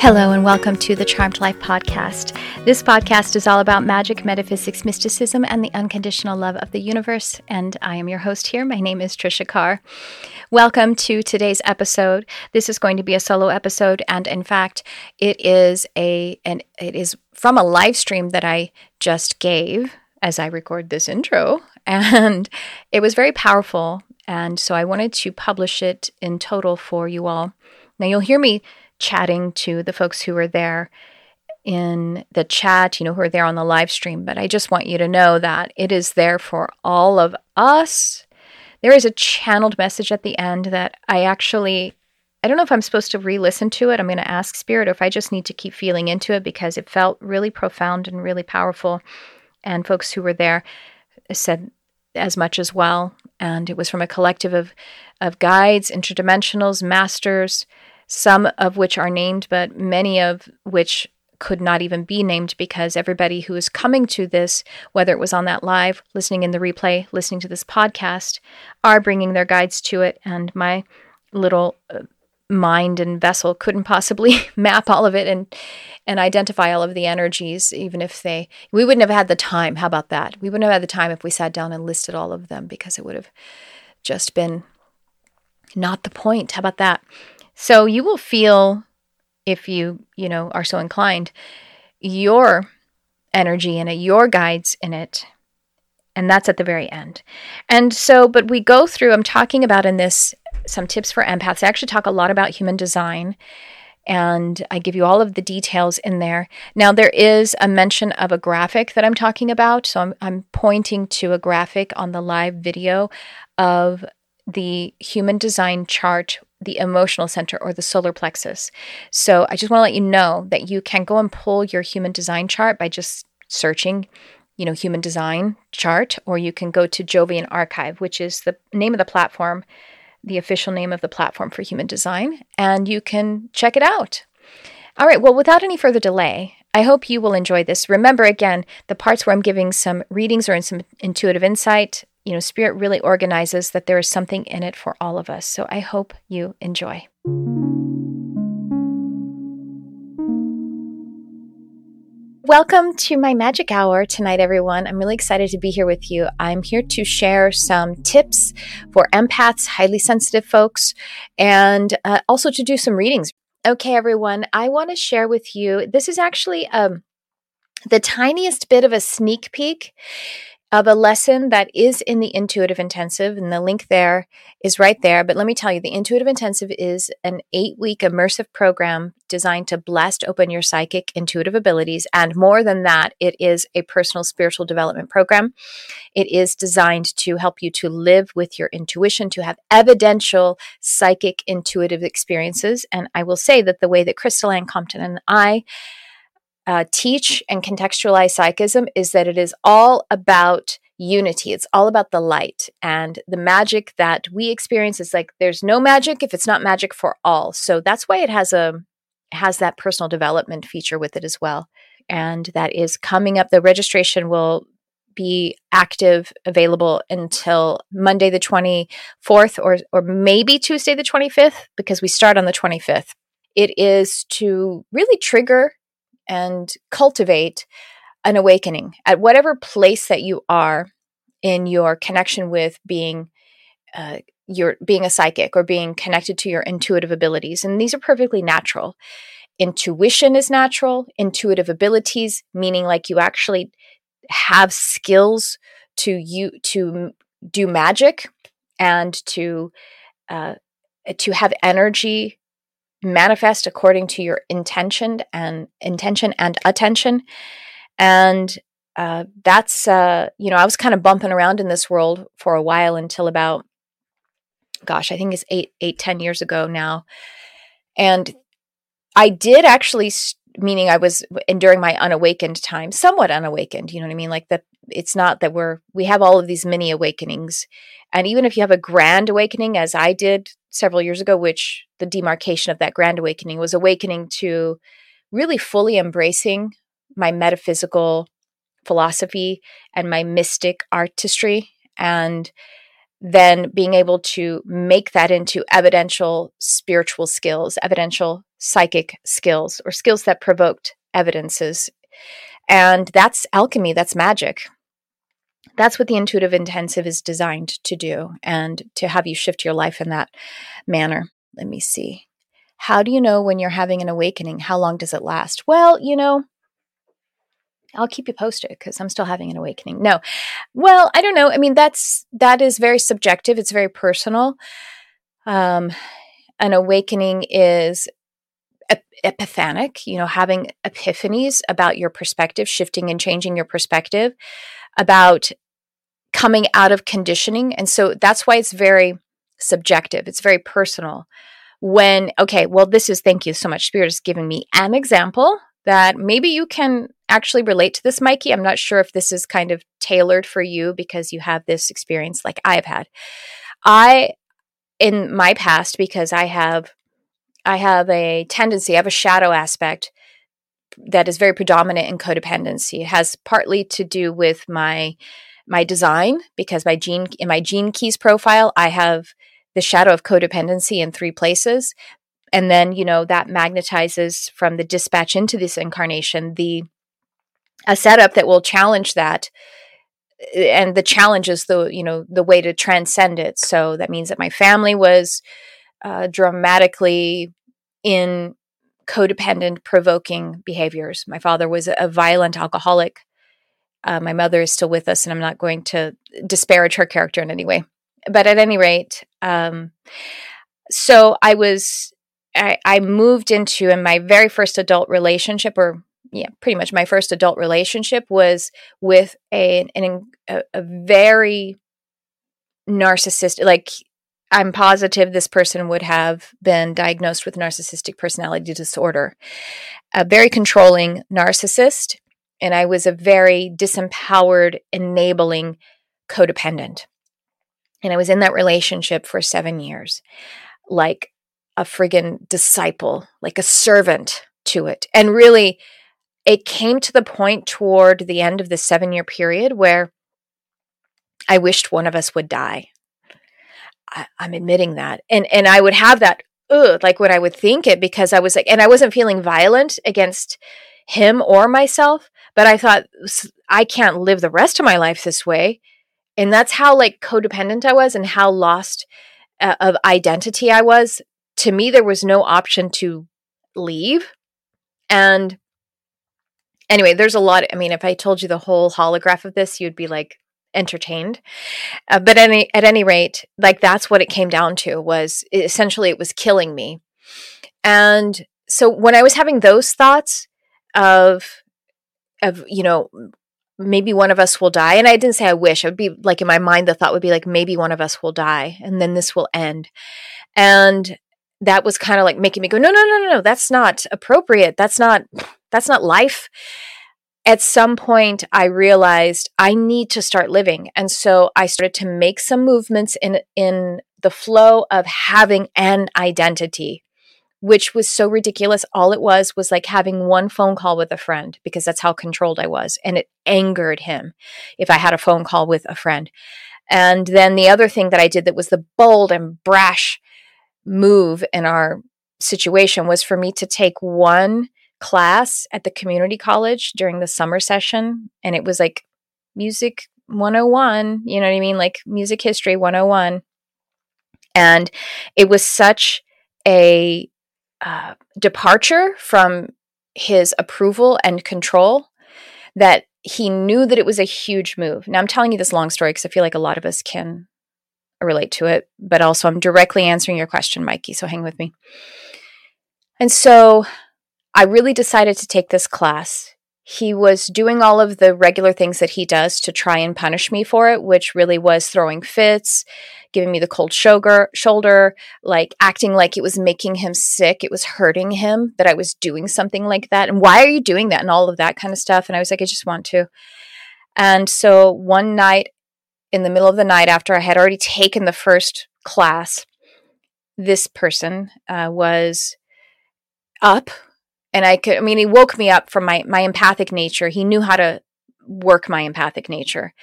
Hello, and welcome to the Charmed Life podcast. This podcast is all about magic, metaphysics, mysticism, and the unconditional love of the universe. And I am your host here. My name is Trisha Carr. Welcome to today's episode. This is going to be a solo episode, and in fact, it is a and it is from a live stream that I just gave as I record this intro, and it was very powerful. And so I wanted to publish it in total for you all. Now you'll hear me chatting to the folks who were there in the chat, you know, who are there on the live stream. But I just want you to know that it is there for all of us. There is a channeled message at the end that I actually, I don't know if I'm supposed to re listen to it. I'm going to ask Spirit or if I just need to keep feeling into it because it felt really profound and really powerful. And folks who were there said as much as well. And it was from a collective of, of guides, interdimensionals, masters, some of which are named, but many of which could not even be named because everybody who is coming to this, whether it was on that live, listening in the replay, listening to this podcast, are bringing their guides to it. And my little uh, mind and vessel couldn't possibly map all of it and and identify all of the energies even if they we wouldn't have had the time. How about that? We wouldn't have had the time if we sat down and listed all of them because it would have just been not the point. How about that so you will feel, if you, you know, are so inclined, your energy in it, your guides in it. And that's at the very end. And so, but we go through, I'm talking about in this some tips for empaths. I actually talk a lot about human design and I give you all of the details in there. Now, there is a mention of a graphic that I'm talking about. So I'm, I'm pointing to a graphic on the live video of the human design chart the emotional center or the solar plexus. So I just want to let you know that you can go and pull your human design chart by just searching, you know, human design chart, or you can go to Jovian Archive, which is the name of the platform, the official name of the platform for human design, and you can check it out. All right, well, without any further delay, I hope you will enjoy this. Remember, again, the parts where I'm giving some readings or in some intuitive insight, you know, Spirit really organizes that there is something in it for all of us. So I hope you enjoy. Welcome to my magic hour tonight, everyone. I'm really excited to be here with you. I'm here to share some tips for empaths, highly sensitive folks, and uh, also to do some readings. Okay, everyone, I want to share with you this is actually um, the tiniest bit of a sneak peek of a lesson that is in the Intuitive Intensive, and the link there is right there. But let me tell you, the Intuitive Intensive is an eight week immersive program designed to blast open your psychic intuitive abilities. And more than that, it is a personal spiritual development program. It is designed to help you to live with your intuition, to have evidential psychic intuitive experiences. And I will say that the way that Crystal Ann Compton and I uh, teach and contextualize psychism is that it is all about unity. It's all about the light and the magic that we experience is like there's no magic if it's not magic for all. So that's why it has a has that personal development feature with it as well. And that is coming up. The registration will be active available until Monday the 24th or or maybe Tuesday the 25th because we start on the 25th. It is to really trigger and cultivate an awakening at whatever place that you are in your connection with being uh, your being a psychic or being connected to your intuitive abilities and these are perfectly natural. Intuition is natural intuitive abilities meaning like you actually have skills to you to do magic and to uh, to have energy manifest according to your intention and intention and attention. And uh, that's uh, you know i was kind of bumping around in this world for a while until about gosh i think it's eight eight ten years ago now. And i did actually meaning i was in during my unawakened time somewhat unawakened you know what i mean? Like that it's not that we're we have all of these mini awakenings and even if you have a grand awakening as i did several years ago, which the demarcation of that grand awakening was awakening to really fully embracing my metaphysical philosophy and my mystic artistry and then being able to make that into evidential spiritual skills, evidential psychic skills or skills that provoked evidences. And that's alchemy, that's magic. That's what the intuitive intensive is designed to do and to have you shift your life in that manner. Let me see. How do you know when you're having an awakening? How long does it last? Well, you know, I'll keep you posted because I'm still having an awakening. No. Well, I don't know. I mean, that's that is very subjective. It's very personal. Um, an awakening is epiphanic, you know, having epiphanies about your perspective, shifting and changing your perspective about coming out of conditioning. And so that's why it's very subjective. It's very personal. When, okay, well, this is, thank you so much. Spirit is giving me an example that maybe you can actually relate to this, Mikey. I'm not sure if this is kind of tailored for you because you have this experience like I've had. I, in my past, because I have, I have a tendency, I have a shadow aspect that is very predominant in codependency. It has partly to do with my my design because my gene in my gene keys profile I have the shadow of codependency in three places. And then you know that magnetizes from the dispatch into this incarnation the a setup that will challenge that and the challenge is the you know the way to transcend it. So that means that my family was uh, dramatically in codependent provoking behaviors. My father was a violent alcoholic uh, my mother is still with us and i'm not going to disparage her character in any way but at any rate um, so i was I, I moved into in my very first adult relationship or yeah, pretty much my first adult relationship was with a an, a, a very narcissistic like I'm positive this person would have been diagnosed with narcissistic personality disorder. A very controlling narcissist and I was a very disempowered, enabling codependent. And I was in that relationship for 7 years. Like a friggin' disciple, like a servant to it. And really it came to the point toward the end of the seven year period where I wished one of us would die. I, am admitting that. And and I would have that ugh, like when I would think it because I was like and I wasn't feeling violent against him or myself, but I thought I can't live the rest of my life this way. And that's how like codependent I was and how lost uh, of identity I was. To me there was no option to leave. And anyway, there's a lot. I mean, if I told you the whole holograph of this, you'd be like entertained. Uh, but any at any rate, like that's what it came down to was essentially it was killing me. And so when I was having those thoughts of of you know maybe one of us will die and i didn't say i wish i would be like in my mind the thought would be like maybe one of us will die and then this will end and that was kind of like making me go no no no no no that's not appropriate that's not that's not life. At some point, I realized I need to start living. And so I started to make some movements in, in the flow of having an identity, which was so ridiculous. All it was was like having one phone call with a friend because that's how controlled I was. And it angered him if I had a phone call with a friend. And then the other thing that I did that was the bold and brash move in our situation was for me to take one class at the community college during the summer session and it was like music 101 you know what i mean like music history 101 and it was such a uh, departure from his approval and control that he knew that it was a huge move now i'm telling you this long story because i feel like a lot of us can relate to it but also i'm directly answering your question mikey so hang with me and so I really decided to take this class. He was doing all of the regular things that he does to try and punish me for it, which really was throwing fits, giving me the cold shoulder, like acting like it was making him sick. It was hurting him that I was doing something like that. And why are you doing that? And all of that kind of stuff. And I was like, I just want to. And so one night in the middle of the night, after I had already taken the first class, this person uh, was up and I could I mean he woke me up from my my empathic nature. He knew how to work my empathic nature.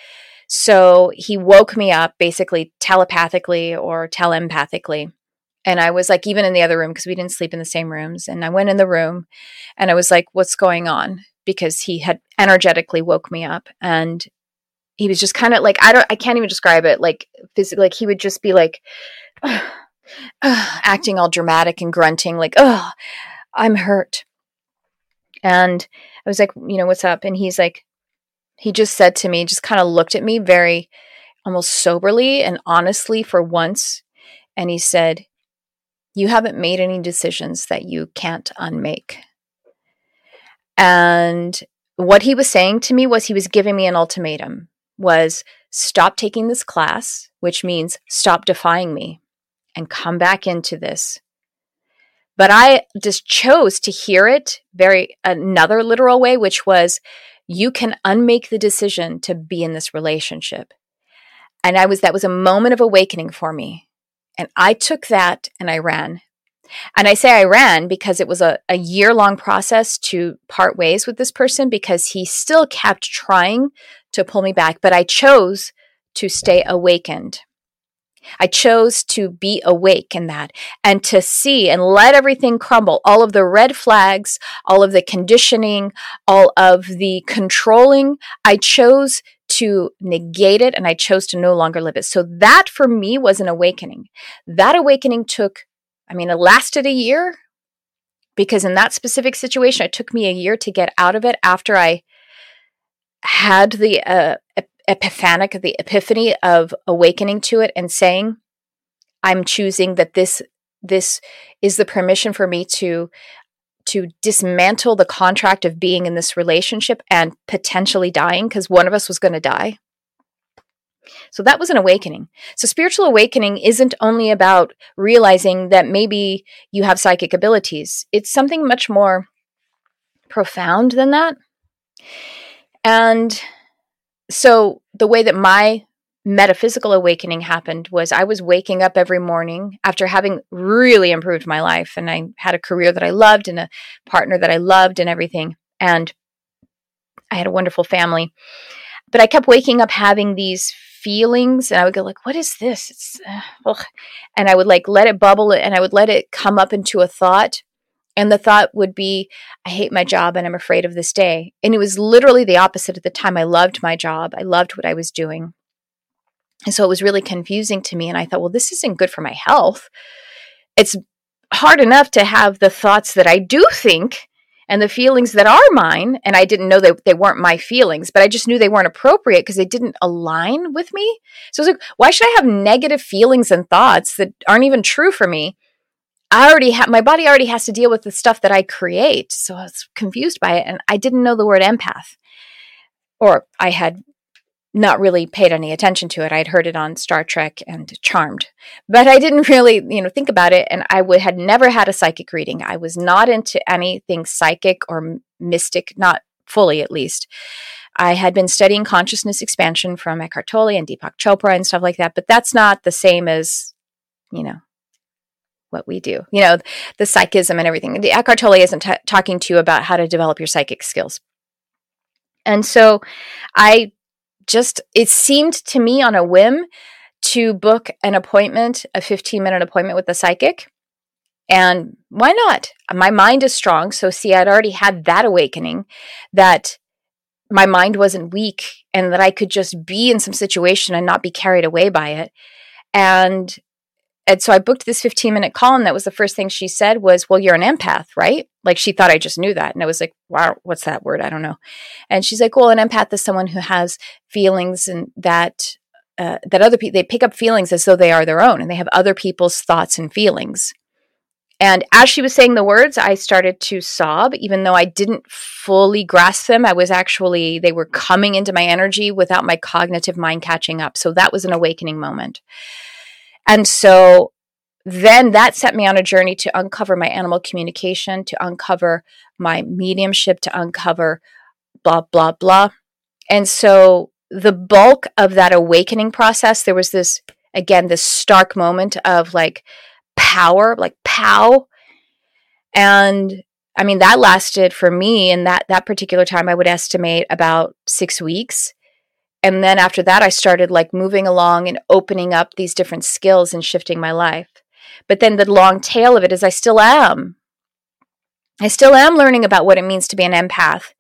So he woke me up basically telepathically or telempathically And I was like, even in the other room, because we didn't sleep in the same rooms. And I went in the room and I was like, what's going on? Because he had energetically woke me up and he was just kind of like, I don't, I can't even describe it. Like physically, like he would just be like, uh, acting all dramatic and grunting, like, oh, I'm hurt. And I was like, you know, what's up? And he's like, he just said to me, just kind of looked at me very almost soberly and honestly for once. And he said, You haven't made any decisions that you can't unmake. And what he was saying to me was he was giving me an ultimatum was stop taking this class, which means stop defying me and come back into this. But I just chose to hear it very another literal way, which was you can unmake the decision to be in this relationship. And I was, that was a moment of awakening for me. And I took that and I ran. And I say I ran because it was a, a year long process to part ways with this person because he still kept trying to pull me back, but I chose to stay awakened. I chose to be awake in that and to see and let everything crumble. All of the red flags, all of the conditioning, all of the controlling. I chose to negate it and I chose to no longer live it. So that for me was an awakening. That awakening took, I mean, it lasted a year because in that specific situation, it took me a year to get out of it after I had the uh, epiphanic, the epiphany of awakening to it and saying, I'm choosing that this this is the permission for me to to dismantle the contract of being in this relationship and potentially dying because one of us was going to die. So that was an awakening. So spiritual awakening isn't only about realizing that maybe you have psychic abilities. It's something much more profound than that. And so the way that my metaphysical awakening happened was I was waking up every morning after having really improved my life and I had a career that I loved and a partner that I loved and everything and I had a wonderful family. But I kept waking up having these feelings and I would go like what is this? It's uh, and I would like let it bubble and I would let it come up into a thought and the thought would be, I hate my job and I'm afraid of this day. And it was literally the opposite at the time. I loved my job, I loved what I was doing. And so it was really confusing to me. And I thought, well, this isn't good for my health. It's hard enough to have the thoughts that I do think and the feelings that are mine. And I didn't know that they weren't my feelings, but I just knew they weren't appropriate because they didn't align with me. So I was like, why should I have negative feelings and thoughts that aren't even true for me? I already have my body already has to deal with the stuff that I create. So I was confused by it and I didn't know the word empath. Or I had not really paid any attention to it. I'd heard it on Star Trek and Charmed, but I didn't really, you know, think about it. And I would had never had a psychic reading. I was not into anything psychic or mystic, not fully at least. I had been studying consciousness expansion from Eckhart Tolle and Deepak Chopra and stuff like that, but that's not the same as, you know, what we do. You know, the psychism and everything. The Eckhart Tolle isn't t- talking to you about how to develop your psychic skills. And so I just, it seemed to me on a whim to book an appointment, a 15 minute appointment with the psychic. And why not? My mind is strong. So, see, I'd already had that awakening that my mind wasn't weak and that I could just be in some situation and not be carried away by it. And and so I booked this 15 minute call, and that was the first thing she said was, Well, you're an empath, right? Like she thought I just knew that. And I was like, Wow, what's that word? I don't know. And she's like, Well, an empath is someone who has feelings and that uh, that other people they pick up feelings as though they are their own and they have other people's thoughts and feelings. And as she was saying the words, I started to sob, even though I didn't fully grasp them. I was actually, they were coming into my energy without my cognitive mind catching up. So that was an awakening moment. And so then that set me on a journey to uncover my animal communication, to uncover my mediumship, to uncover blah, blah, blah. And so the bulk of that awakening process, there was this, again, this stark moment of like power, like pow. And I mean, that lasted for me in that, that particular time, I would estimate about six weeks and then after that i started like moving along and opening up these different skills and shifting my life But then the long tail of it is I still am. I still am learning about what it means to be an empath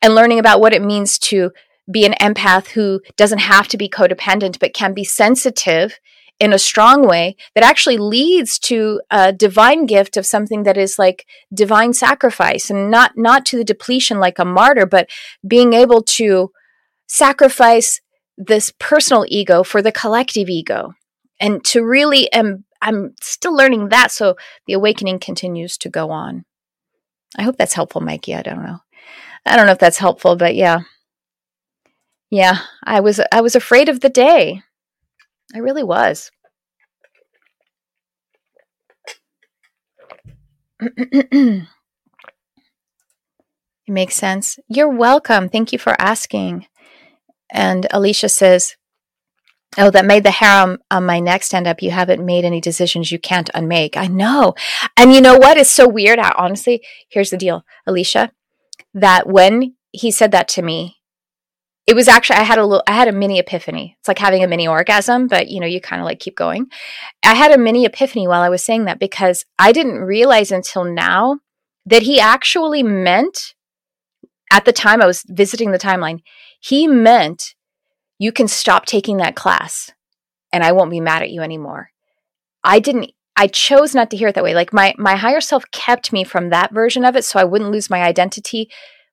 and learning about what it means to be an empath who doesn't have to be codependent but can be sensitive in a strong way that actually leads to a divine gift of something that is like divine sacrifice and not not to the depletion like a martyr but being able to sacrifice this personal ego for the collective ego and to really am i'm still learning that so the awakening continues to go on i hope that's helpful mikey i don't know i don't know if that's helpful but yeah yeah i was i was afraid of the day I really was. it makes sense. You're welcome. Thank you for asking. And Alicia says, Oh, that made the hair on, on, my neck stand up. You haven't made any decisions you can't unmake. I know. And you know what is so weird? I, honestly, here's the deal, Alicia, that when he said that to me, it was actually I had a little I had a mini epiphany. It's like having a mini orgasm, but you know, you kind of like keep going. I had a mini epiphany while I was saying that because I didn't realize until now that he actually meant at the time I was visiting the timeline, he meant you can stop taking that class and I won't be mad at you anymore. I didn't I chose not to hear it that way. Like my my higher self kept me from that version of it so I wouldn't lose my identity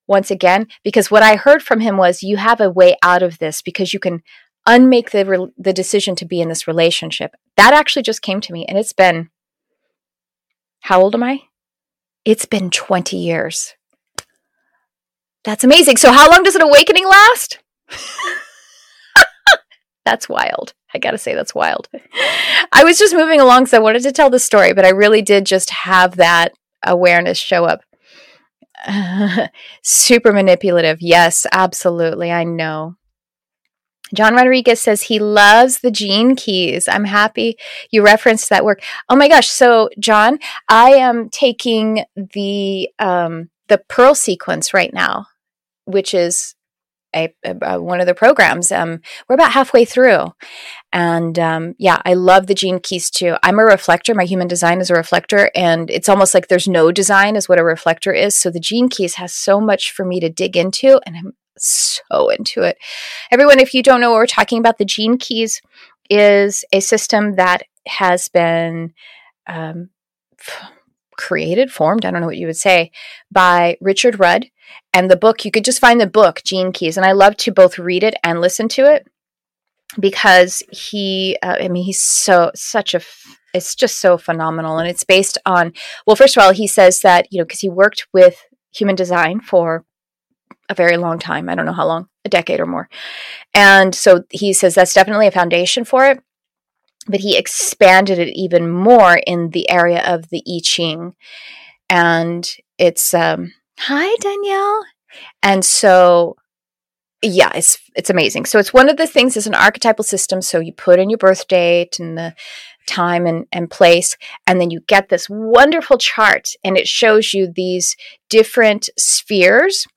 once again because what I heard from him was you have a way out of this because you can unmake the re- the decision to be in this relationship. That actually just came to me and it's been How old am I? It's been 20 years. That's amazing. So how long does an awakening last? that's wild. I got to say that's wild. I was just moving along so I wanted to tell the story, but I really did just have that awareness show up. Super manipulative. Yes, absolutely. I know. John Rodriguez says he loves the gene keys. I'm happy you referenced that work. Oh my gosh. So, John, I am taking the um, the Pearl sequence right now, which is a, a, one of the programs. Um, we're about halfway through, and um, yeah, I love the gene keys too. I'm a reflector. My human design is a reflector, and it's almost like there's no design is what a reflector is. So the gene keys has so much for me to dig into, and I'm so into it. Everyone, if you don't know what we're talking about, the gene keys is a system that has been um, created, formed. I don't know what you would say by Richard Rudd and the book, you could just find the book, Gene Keys. And I love to both read it and listen to it because he, uh, I mean, he's so, such a, it's just so phenomenal. And it's based on, well, first of all, he says that, you know, because he worked with human design for a very long time. I don't know how long, a decade or more. And so he says that's definitely a foundation for it. But he expanded it even more in the area of the I Ching. And it's, um, Hi, Danielle. And so, yeah, it's it's amazing. So it's one of the things is an archetypal system. So you put in your birth date and the time and, and place, and then you get this wonderful chart, and it shows you these different spheres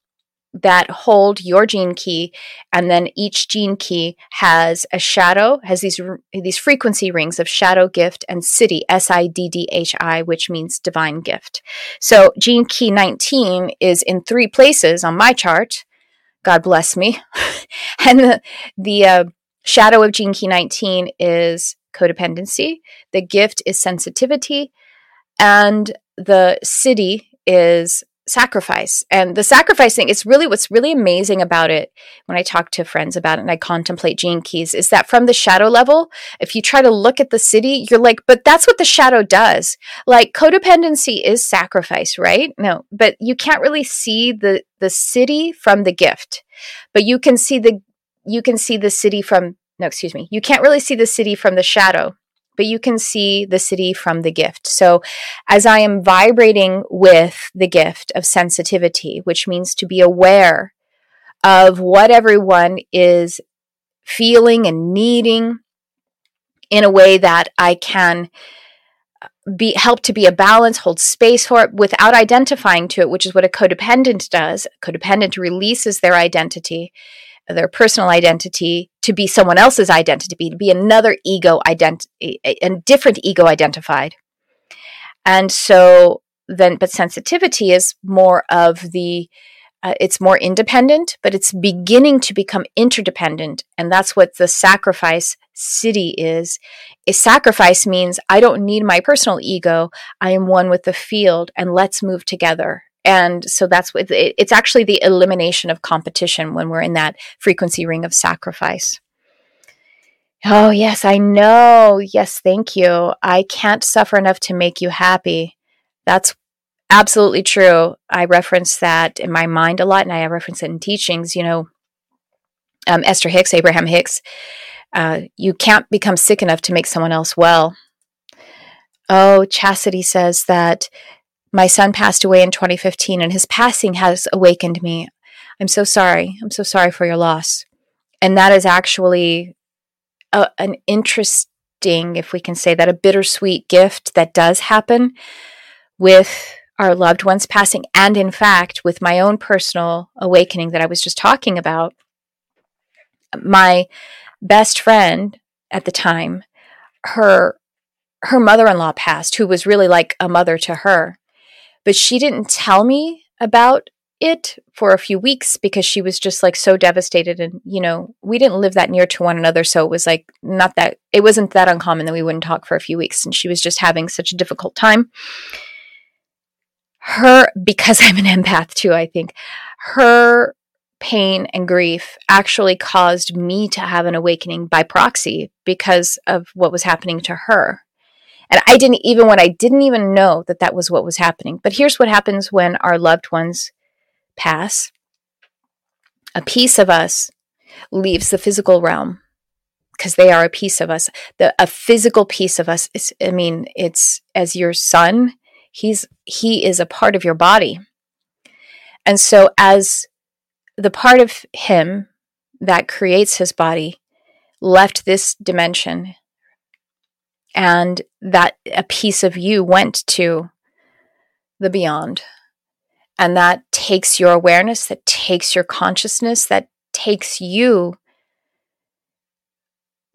that hold your gene key and then each gene key has a shadow has these these frequency rings of shadow gift and siddhi s i d d h i which means divine gift. So gene key 19 is in three places on my chart. God bless me. And the the uh, shadow of gene key 19 is codependency the gift is sensitivity and the siddhi is sacrifice. And the sacrifice thing it's really what's really amazing about it when i talk to friends about it and i contemplate gene keys is that from the shadow level if you try to look at the siddhi you're like but that's what the shadow does. Like codependency is sacrifice right? No but you can't really see the the siddhi from the gift but you can see the you can see the siddhi from no excuse me you can't really see the siddhi from the shadow but you can see the siddhi from the gift. So, as I am vibrating with the gift of sensitivity, which means to be aware of what everyone is feeling and needing in a way that I can uh, be help to be a balance, hold space for it without identifying to it, which is what a codependent does. A codependent releases their identity their personal identity to be someone else's identity, to be another ego identity, a different ego identified. And so then, but sensitivity is more of the, uh, it's more independent, but it's beginning to become interdependent. And that's what the sacrifice siddhi is. A sacrifice means I don't need my personal ego. I am one with the field and let's move together. And so that's what it, it's actually the elimination of competition when we're in that frequency ring of sacrifice. Oh, yes, I know. Yes, thank you. I can't suffer enough to make you happy. That's absolutely true. I reference that in my mind a lot, and I reference it in teachings. You know, um, Esther Hicks, Abraham Hicks, uh, you can't become sick enough to make someone else well. Oh, Chastity says that my son passed away in 2015, and his passing has awakened me. I'm so sorry. I'm so sorry for your loss. And that is actually a, an interesting, if we can say that, a bittersweet gift that does happen with our loved ones passing, and in fact, with my own personal awakening that I was just talking about. My best friend at the time, her her mother-in-law passed, who was really like a mother to her. But she didn't tell me about it for a few weeks because she was just like so devastated and you know we didn't live that near to one another so it was like not that it wasn't that uncommon that we wouldn't talk for a few weeks and she was just having such a difficult time. Her because i'm an empath too i think her pain and grief actually caused me to have an awakening by proxy because of what was happening to her and I didn't even when I didn't even know that that was what was happening. But here's what happens when our loved ones pass. A piece of us leaves the physical realm because they are a piece of us. The a physical piece of us is I mean, it's as your son, he's he is a part of your body. And so as the part of him that creates his body left this dimension and that a piece of you went to the beyond. And that takes your awareness, that takes your consciousness, that takes you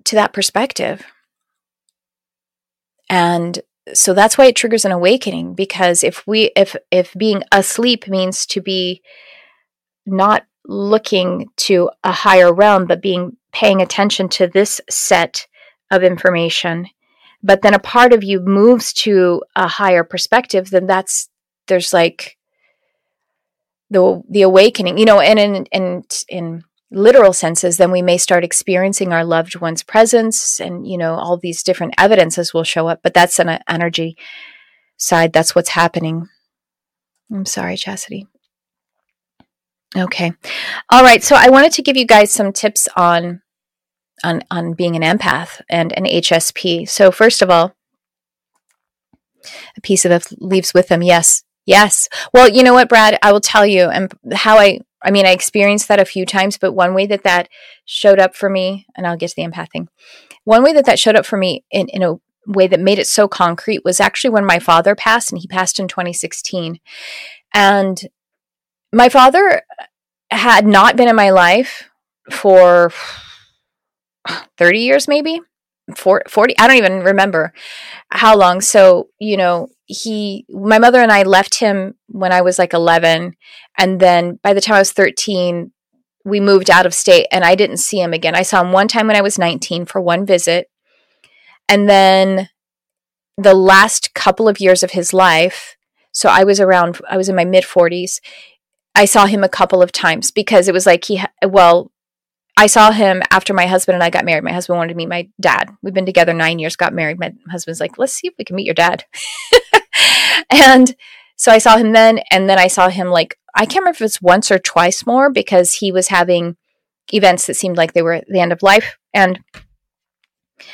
to that perspective. And so that's why it triggers an awakening because if we if if being asleep means to be not looking to a higher realm but being paying attention to this set of information but then a part of you moves to a higher perspective, then that's there's like the the awakening, you know, and in in in literal senses, then we may start experiencing our loved one's presence, and you know, all these different evidences will show up. But that's an energy side. That's what's happening. I'm sorry, Chastity. Okay. All right. So I wanted to give you guys some tips on on on being an empath and an HSP. So first of all, a piece of it leaves with them. Yes, yes. Well, you know what, Brad? I will tell you, and how I. I mean, I experienced that a few times, but one way that that showed up for me, and I'll get to the empath thing. One way that that showed up for me in, in a way that made it so concrete was actually when my father passed, and he passed in 2016. And my father had not been in my life for 30 years maybe? 40 i don't even remember how long. So you know he my mother and i left him when i was like 11 and then by the time i was 13 we moved out of state and i didn't see him again. I saw him one time when i was 19 for one visit and then the last couple of years of his life so i was around i was in my mid 40s i saw him a couple of times because it was like he well I saw him after my husband and I got married. My husband wanted to meet my dad. We've been together nine years, got married. My husband's like, let's see if we can meet your dad. and so I saw him then, and then I saw him like, I can't remember if it's once or twice more because he was having events that seemed like they were at the end of life. And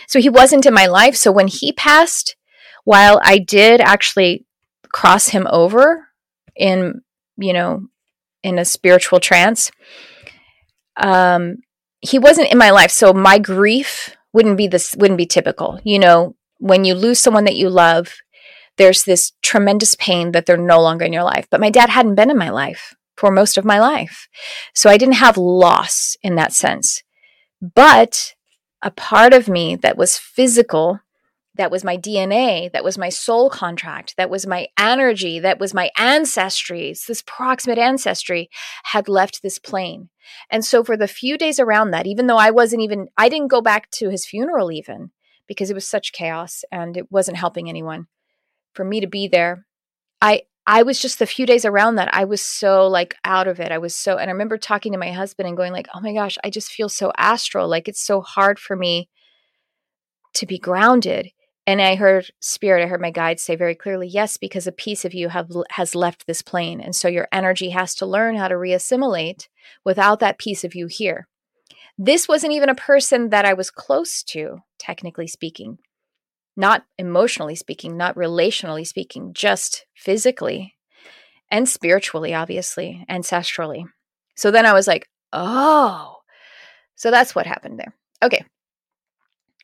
so he wasn't in my life. So when he passed, while I did actually cross him over in, you know, in a spiritual trance, um, he wasn't in my life, so my grief wouldn't be this wouldn't be typical. You know, when you lose someone that you love, there's this tremendous pain that they're no longer in your life. But my dad hadn't been in my life. for most of my life. So I didn't have loss in that sense. But a part of me that was physical, that was my DNA, that was my soul contract, that was my energy, that was my ancestry, this proximate ancestry had left this plane. And so for the few days around that, even though I wasn't even, I didn't go back to his funeral even because it was such chaos and it wasn't helping anyone. For me to be there, I I was just the few days around that, I was so like out of it. I was so, and I remember talking to my husband and going like, oh my gosh, I just feel so astral. Like it's so hard for me to be grounded. And I heard spirit, I heard my guide say very clearly, yes, because a piece of you have has left this plane. And so your energy has to learn how to reassimilate without that piece of you here. This wasn't even a person that I was close to, technically speaking not emotionally speaking, not relationally speaking, just physically and spiritually, obviously, ancestrally. So then I was like, oh, so that's what happened there. Okay.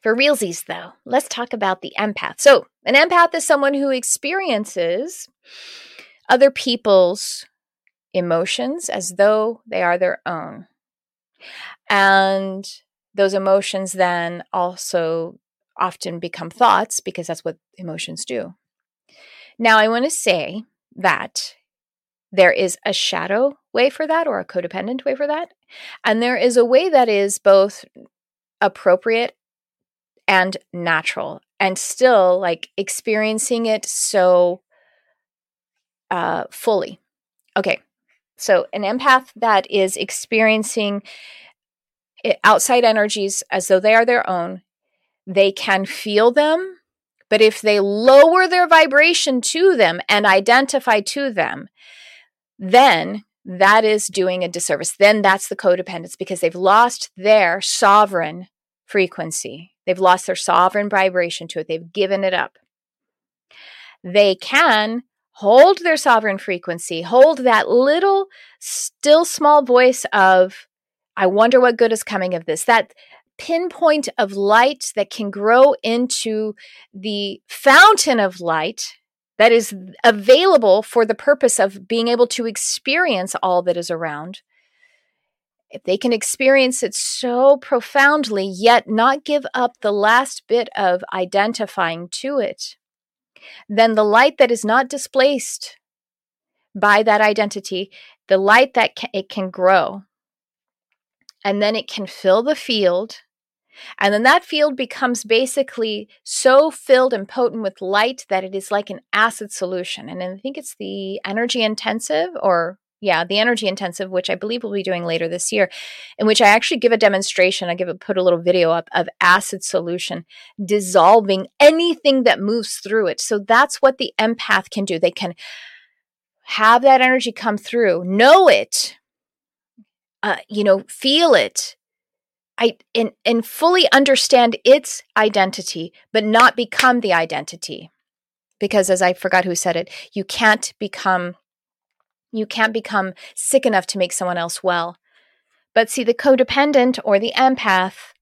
For realsies, though, let's talk about the empath. So, an empath is someone who experiences other people's emotions as though they are their own. And those emotions then also often become thoughts because that's what emotions do. Now, I want to say that there is a shadow way for that or a codependent way for that. And there is a way that is both appropriate and natural and still like experiencing it so uh, fully. Okay. So, an empath that is experiencing outside energies as though they are their own they can feel them, but if they lower their vibration to them and identify to them, then that is doing a disservice. Then that's the codependence because they've lost their sovereign frequency. They've lost their sovereign vibration to it. They've given it up. They can hold their sovereign frequency, hold that little, still small voice of, I wonder what good is coming of this. That pinpoint of light that can grow into the fountain of light that is available for the purpose of being able to experience all that is around. If they can experience it so profoundly, yet not give up the last bit of identifying to it, then the light that is not displaced by that identity, the light that it can grow, and then it can fill the field and then that field becomes basically so filled and potent with light that it is like an acid solution. And I think it's the energy intensive or yeah, the energy intensive, which I believe we'll be doing later this year, in which I actually give a demonstration. I give a put a little video up of acid solution dissolving anything that moves through it. So that's what the empath can do. They can have that energy come through, know it, uh, you know, feel it, I and, and fully understand its identity, but not become the identity. Because as I forgot who said it, you can't become you can't become sick enough to make someone else well. But see, the codependent or the empath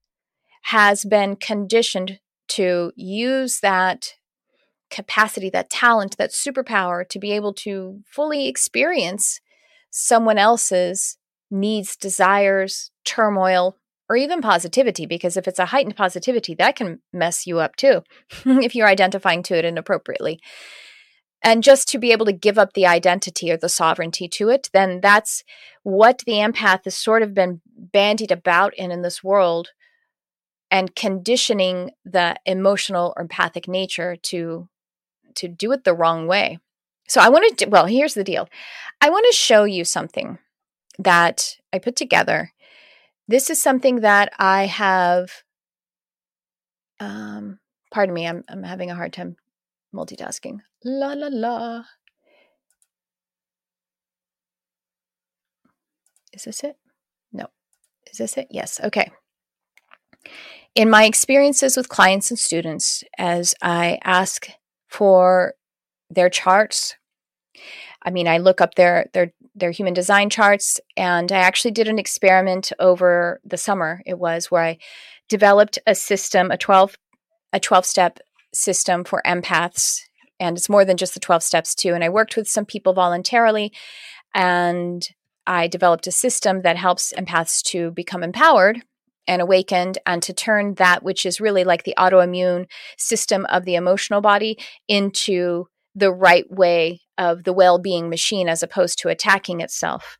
has been conditioned to use that capacity, that talent, that superpower to be able to fully experience someone else's needs, desires, turmoil, or even positivity, because if it's a heightened positivity, that can mess you up too, if you're identifying to it inappropriately. And just to be able to give up the identity or the sovereignty to it, then that's what the empath has sort of been bandied about in in this world and conditioning the emotional or empathic nature to to do it the wrong way. So I want to well, here's the deal. I want to show you something that I put together this is something that I have. Um, pardon me, I'm I'm having a hard time multitasking. La la la. Is this it? No. Is this it? Yes. Okay. In my experiences with clients and students, as I ask for their charts, I mean, I look up their their their human design charts. And I actually did an experiment over the summer. It was where I developed a system, a 12 a 12 step system for empaths. And it's more than just the 12 steps too. And I worked with some people voluntarily and I developed a system that helps empaths to become empowered and awakened and to turn that which is really like the autoimmune system of the emotional body into the right way of the well-being machine as opposed to attacking itself.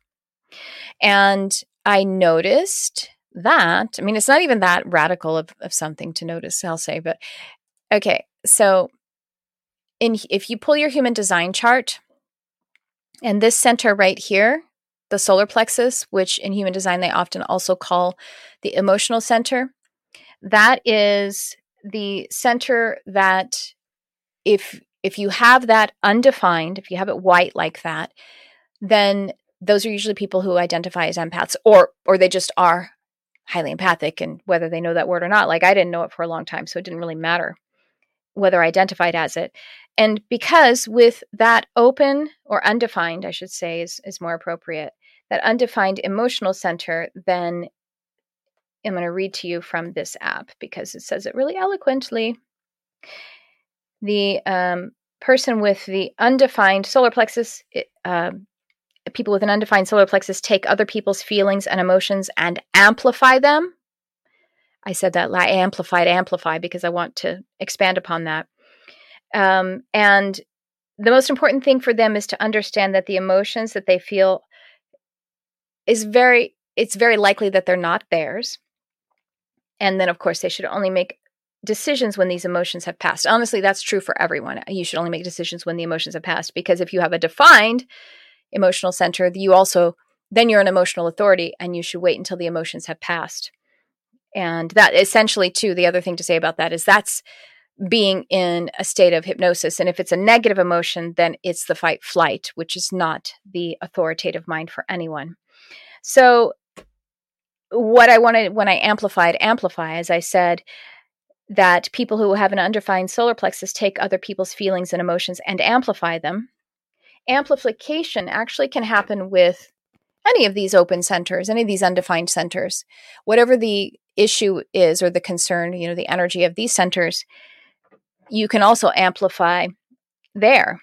And I noticed that, I mean, it's not even that radical of, of something to notice, I'll say, but okay. So in if you pull your human design chart and this center right here, the solar plexus, which in human design they often also call the emotional center, that is the center that if if you have that undefined, if you have it white like that, then those are usually people who identify as empaths or or they just are highly empathic and whether they know that word or not like i didn't know it for a long time so it didn't really matter whether identified as it. And because with that open or undefined, I should say, is, is more appropriate, that undefined emotional center, then I'm going to read to you from this app because it says it really eloquently. The um, person with the undefined solar plexus, uh, people with an undefined solar plexus take other people's feelings and emotions and amplify them I said that I amplified amplify because I want to expand upon that. Um, and the most important thing for them is to understand that the emotions that they feel is very it's very likely that they're not theirs. And then of course they should only make decisions when these emotions have passed. Honestly, that's true for everyone. You should only make decisions when the emotions have passed because if you have a defined emotional center, you also then you're an emotional authority and you should wait until the emotions have passed. And that essentially, too, the other thing to say about that is that's being in a state of hypnosis. And if it's a negative emotion, then it's the fight flight, which is not the authoritative mind for anyone. So, what I wanted when I amplified amplify, as I said, that people who have an undefined solar plexus take other people's feelings and emotions and amplify them. Amplification actually can happen with any of these open centers, any of these undefined centers, whatever the issue is or the concern, you know, the energy of these centers, you can also amplify there.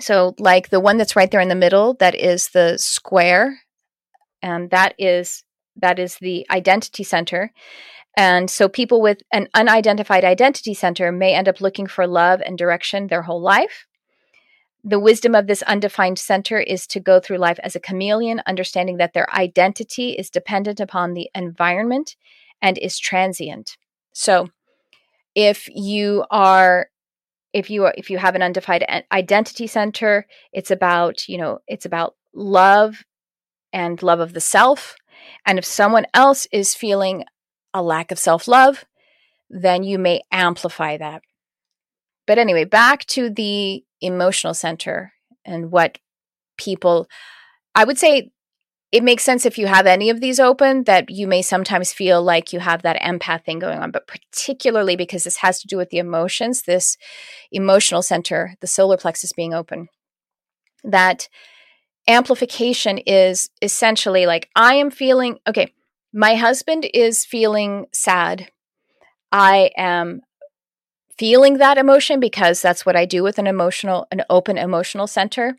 So, like the one that's right there in the middle, that is the square, and that is that is the identity center. And so, people with an unidentified identity center may end up looking for love and direction their whole life. The wisdom of this undefined center is to go through life as a chameleon, understanding that their identity is dependent upon the environment and is transient. So, if you are if you are, if you have an undefined identity center, it's about, you know, it's about love and love of the self. And if someone else is feeling a lack of self-love, then you may amplify that. But anyway, back to the emotional center and what people, I would say it makes sense if you have any of these open that you may sometimes feel like you have that empath thing going on, but particularly because this has to do with the emotions, this emotional center, the solar plexus being open, that amplification is essentially like, I am feeling, okay, my husband is feeling sad. I am feeling that emotion because that's what I do with an emotional, an open emotional center.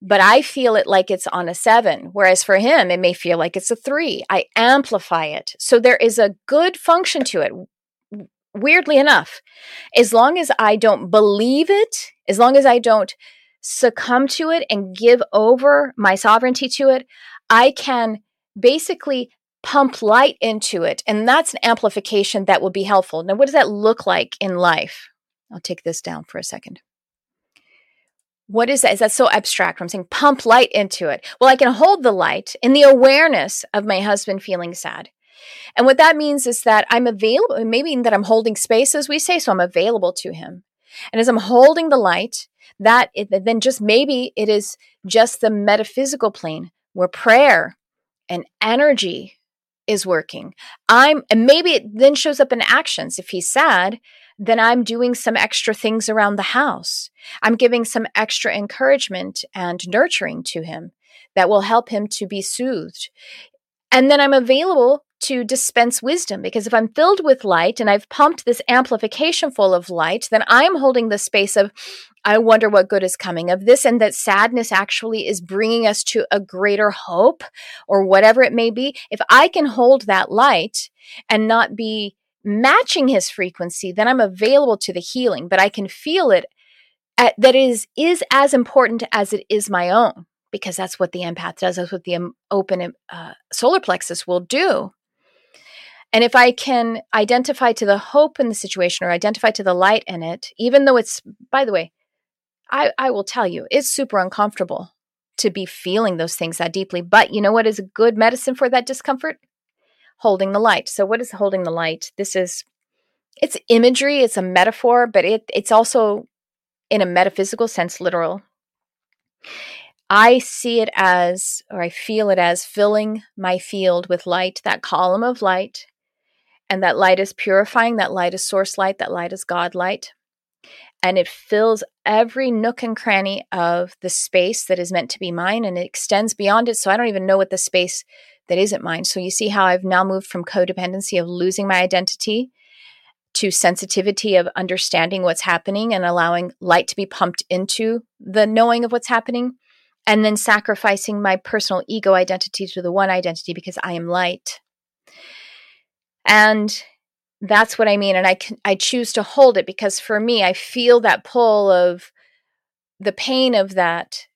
But I feel it like it's on a seven, whereas for him, it may feel like it's a three. I amplify it. So there is a good function to it. Weirdly enough, as long as I don't believe it, as long as I don't succumb to it and give over my sovereignty to it, I can basically pump light into it. And that's an amplification that will be helpful. Now, what does that look like in life? I'll take this down for a second. What is that? Is that so abstract? I'm saying pump light into it. Well, I can hold the light in the awareness of my husband feeling sad. And what that means is that I'm available, maybe that I'm holding space, as we say, so I'm available to him. And as I'm holding the light, that it, then just maybe it is just the metaphysical plane where prayer and energy is working. I'm, and maybe it then shows up in actions. If he's sad, then I'm doing some extra things around the house. I'm giving some extra encouragement and nurturing to him that will help him to be soothed. And then I'm available to dispense wisdom because if I'm filled with light and I've pumped this amplification full of light, then I'm holding the space of, I wonder what good is coming of this, and that sadness actually is bringing us to a greater hope or whatever it may be. If I can hold that light and not be matching his frequency, then I'm available to the healing, but I can feel it at, that is is as important as it is my own because that's what the empath does. That's what the um, open uh, solar plexus will do. And if I can identify to the hope in the situation or identify to the light in it, even though it's, by the way, I, I will tell you, it's super uncomfortable to be feeling those things that deeply. But you know what is a good medicine for that discomfort? Holding the light. So, what is holding the light? This is, it's imagery, it's a metaphor, but it, it's also, in a metaphysical sense, literal. I see it as, or I feel it as, filling my field with light, that column of light and that light is purifying, that light is source light, that light is God light. And it fills every nook and cranny of the space that is meant to be mine and it extends beyond it. So I don't even know what the space that isn't mine. So you see how I've now moved from codependency of losing my identity to sensitivity of understanding what's happening and allowing light to be pumped into the knowing of what's happening. And then sacrificing my personal ego identity to the one identity because I am light. And that's what I mean. And I can, I choose to hold it because for me, I feel that pull of the pain of that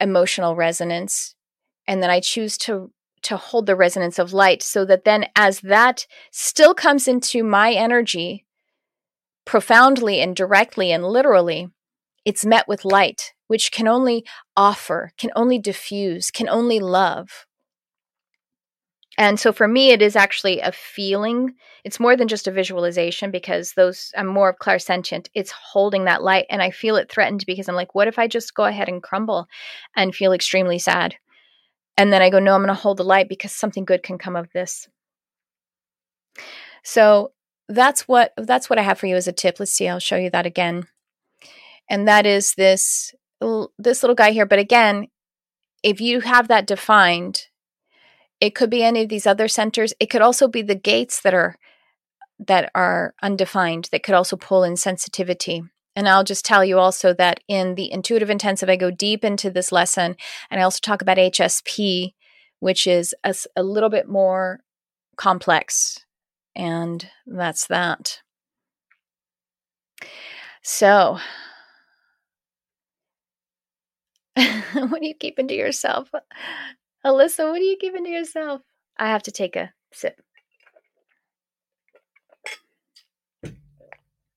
emotional resonance. And then I choose to to hold the resonance of light so that then as that still comes into my energy profoundly and directly and literally, it's met with light, which can only offer, can only diffuse, can only love. And so for me, it is actually a feeling. It's more than just a visualization because those, I'm more of clairsentient. It's holding that light and I feel it threatened because I'm like, what if I just go ahead and crumble and feel extremely sad? And then I go, no, I'm going to hold the light because something good can come of this. So that's what that's what I have for you as a tip. Let's see, I'll show you that again. And that is this this little guy here. But again, if you have that defined, it could be any of these other centers. It could also be the gates that are that are undefined that could also pull in sensitivity. And I'll just tell you also that in the intuitive intensive, I go deep into this lesson and I also talk about HSP, which is a, a little bit more complex. And that's that. So, what are you keeping to yourself? Alyssa, what are you giving to yourself? I have to take a sip.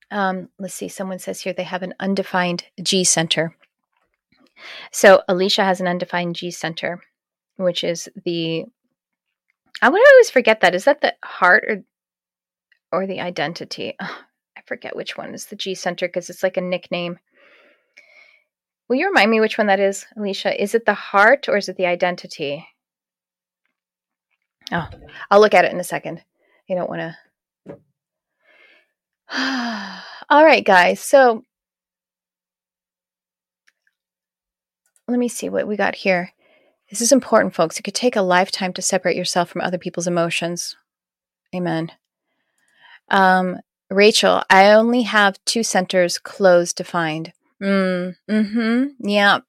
Um, let's see. Someone says here they have an undefined G center. So Alicia has an undefined G center, which is the. I would always forget that. Is that the heart or or the identity? Oh, I forget which one is the G center because it's like a nickname. Will you remind me which one that is, Alicia? Is it the heart or is it the identity? Oh, I'll look at it in a second. You don't want to. All right, guys. So let me see what we got here. This is important, folks. It could take a lifetime to separate yourself from other people's emotions. Amen. Um, Rachel, I only have two centers closed defined. Mm, mm-hmm. Yeah.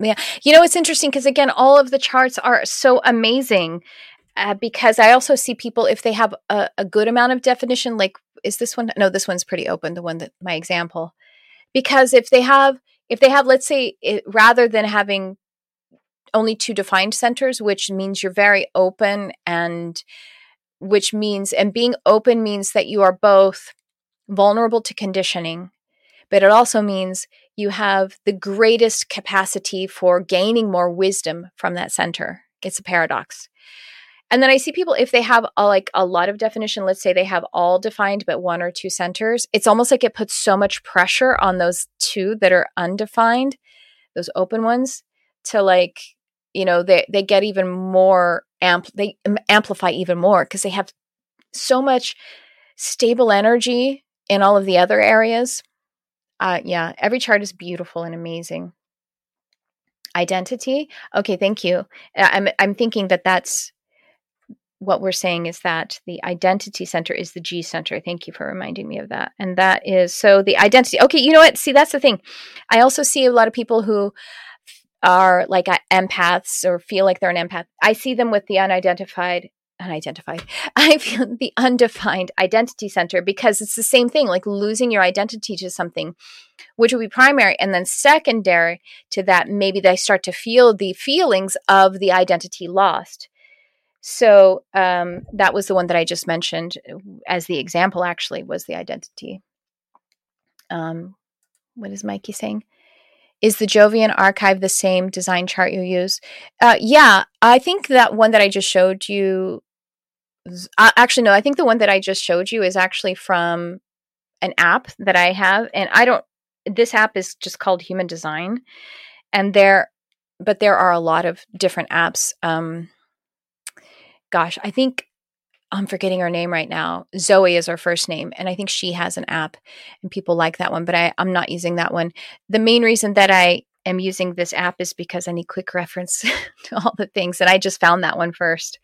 Yeah. You know, it's interesting because, again, all of the charts are so amazing uh, because I also see people, if they have a, a good amount of definition, like, is this one? No, this one's pretty open, the one that my example. Because if they have, if they have, let's say, it, rather than having only two defined centers, which means you're very open and which means, and being open means that you are both vulnerable to conditioning but it also means you have the greatest capacity for gaining more wisdom from that center. It's a paradox. And then I see people if they have a, like a lot of definition, let's say they have all defined but one or two centers, it's almost like it puts so much pressure on those two that are undefined, those open ones to like, you know, they they get even more amp they amplify even more because they have so much stable energy in all of the other areas uh, yeah, every chart is beautiful and amazing. Identity. Okay, thank you. I'm I'm thinking that that's what we're saying is that the identity center is the G center. Thank you for reminding me of that. And that is so the identity. Okay, you know what? See, that's the thing. I also see a lot of people who are like empaths or feel like they're an empath. I see them with the unidentified unidentified. I feel the undefined identity center because it's the same thing, like losing your identity to something, which would be primary. And then secondary to that, maybe they start to feel the feelings of the identity lost. So um, that was the one that I just mentioned as the example, actually, was the identity. Um, what is Mikey saying? Is the Jovian archive the same design chart you use? Uh, yeah, I think that one that I just showed you. Uh, actually, no, I think the one that I just showed you is actually from an app that I have, and I don't. This app is just called Human Design, and there, but there are a lot of different apps. Um, gosh, I think I'm forgetting her name right now. Zoe is her first name, and I think she has an app, and people like that one. But I, I'm not using that one. The main reason that I am using this app is because I need quick reference to all the things, and I just found that one first,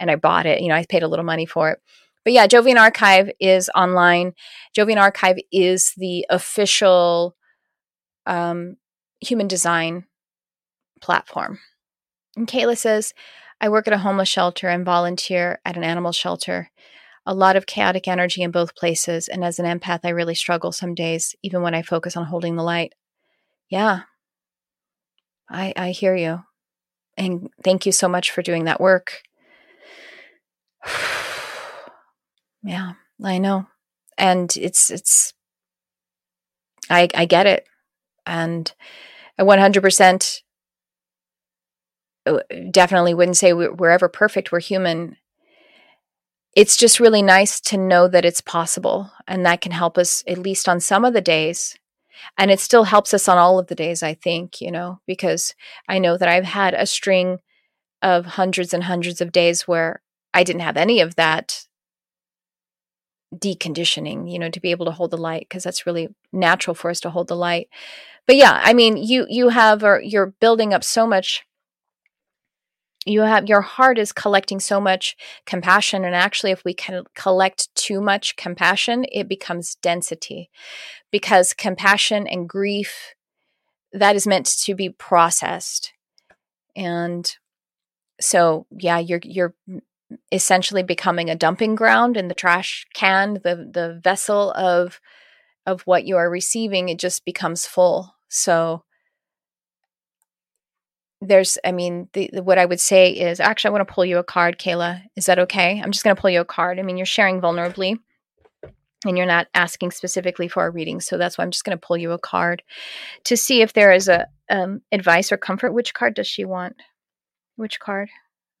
and I bought it. You know, I paid a little money for it. But yeah, Jovian Archive is online. Jovian Archive is the official um, human design platform. And Kayla says, I work at a homeless shelter and volunteer at an animal shelter. A lot of chaotic energy in both places. And as an empath, I really struggle some days, even when I focus on holding the light. Yeah, I, I hear you. And thank you so much for doing that work. yeah, I know. And it's, it's, I, I get it. And I 100% uh, definitely wouldn't say we're ever perfect. We're human. It's just really nice to know that it's possible. And that can help us, at least on some of the days. And it still helps us on all of the days, I think, you know, because I know that I've had a string of hundreds and hundreds of days where I didn't have any of that deconditioning, you know, to be able to hold the light because that's really natural for us to hold the light. But yeah, I mean, you you have or you're building up so much you have your heart is collecting so much compassion and actually if we can collect too much compassion it becomes density. Because compassion and grief that is meant to be processed. And so yeah you're you're essentially becoming a dumping ground in the trash can. The the vessel of of what you are receiving it just becomes full. So there's i mean the, the, what i would say is actually i want to pull you a card kayla. Is that okay? I'm just going to pull you a card. I mean you're sharing vulnerably and you're not asking specifically for a reading so that's why i'm just going to pull you a card to see if there is a um, advice or comfort. Which card does she want? Which card?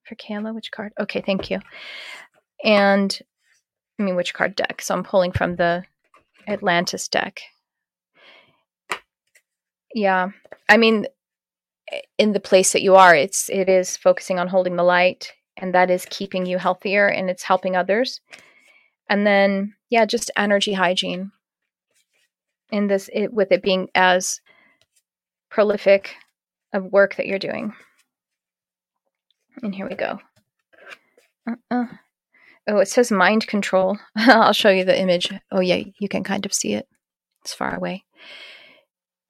For kayla which card? Okay thank you. And i mean which card deck? So i'm pulling from the atlantis deck. Yeah i mean in the place that you are it's it is focusing on holding the light and that is keeping you healthier and it's helping others. And then yeah just energy hygiene in this it, with it being as prolific of work that you're doing. And here we go. Uh-uh. oh it says mind control. I'll show you the image. Oh yeah you can kind of see it. It's far away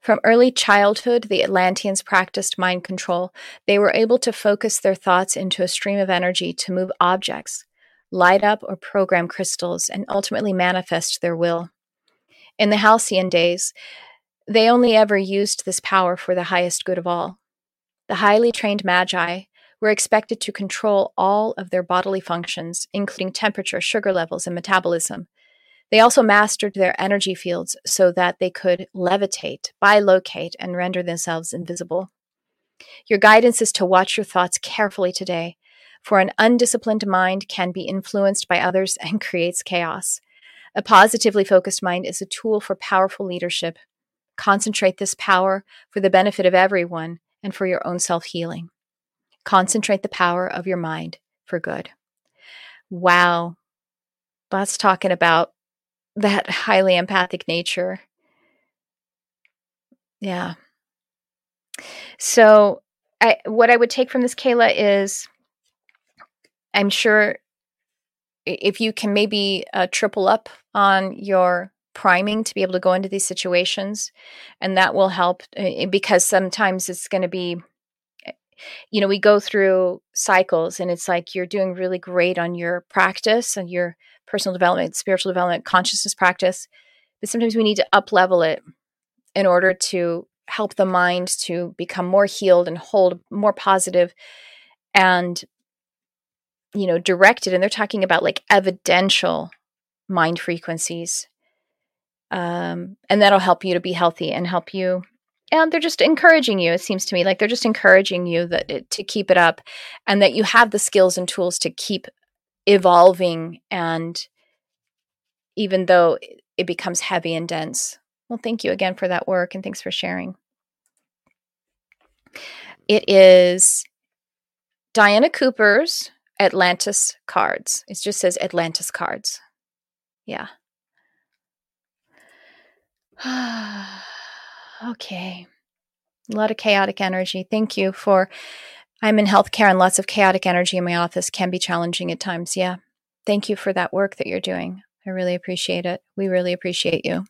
from early childhood, the Atlanteans practiced mind control. They were able to focus their thoughts into a stream of energy to move objects, light up or program crystals, and ultimately manifest their will. In the halcyon days, they only ever used this power for the highest good of all. The highly trained magi were expected to control all of their bodily functions, including temperature, sugar levels, and metabolism. They also mastered their energy fields so that they could levitate, bilocate, and render themselves invisible. Your guidance is to watch your thoughts carefully today, for an undisciplined mind can be influenced by others and creates chaos. A positively focused mind is a tool for powerful leadership. Concentrate this power for the benefit of everyone and for your own self healing. Concentrate the power of your mind for good. Wow. That's talking about that highly empathic nature. Yeah. So, I what I would take from this Kayla is I'm sure if you can maybe uh, triple up on your priming to be able to go into these situations, and that will help uh, because sometimes it's going to be you know, we go through cycles and it's like you're doing really great on your practice and your personal development, spiritual development, consciousness practice. But sometimes we need to up level it in order to help the mind to become more healed and hold more positive and you know directed and they're talking about like evidential mind frequencies um, and that'll help you to be healthy and help you and they're just encouraging you it seems to me like they're just encouraging you that it, to keep it up and that you have the skills and tools to keep evolving and even though it becomes heavy and dense well thank you again for that work and thanks for sharing it is diana cooper's atlantis cards it just says atlantis cards yeah Okay. A lot of chaotic energy. Thank you for. I'm in healthcare and lots of chaotic energy in my office can be challenging at times. Yeah. Thank you for that work that you're doing. I really appreciate it. We really appreciate you.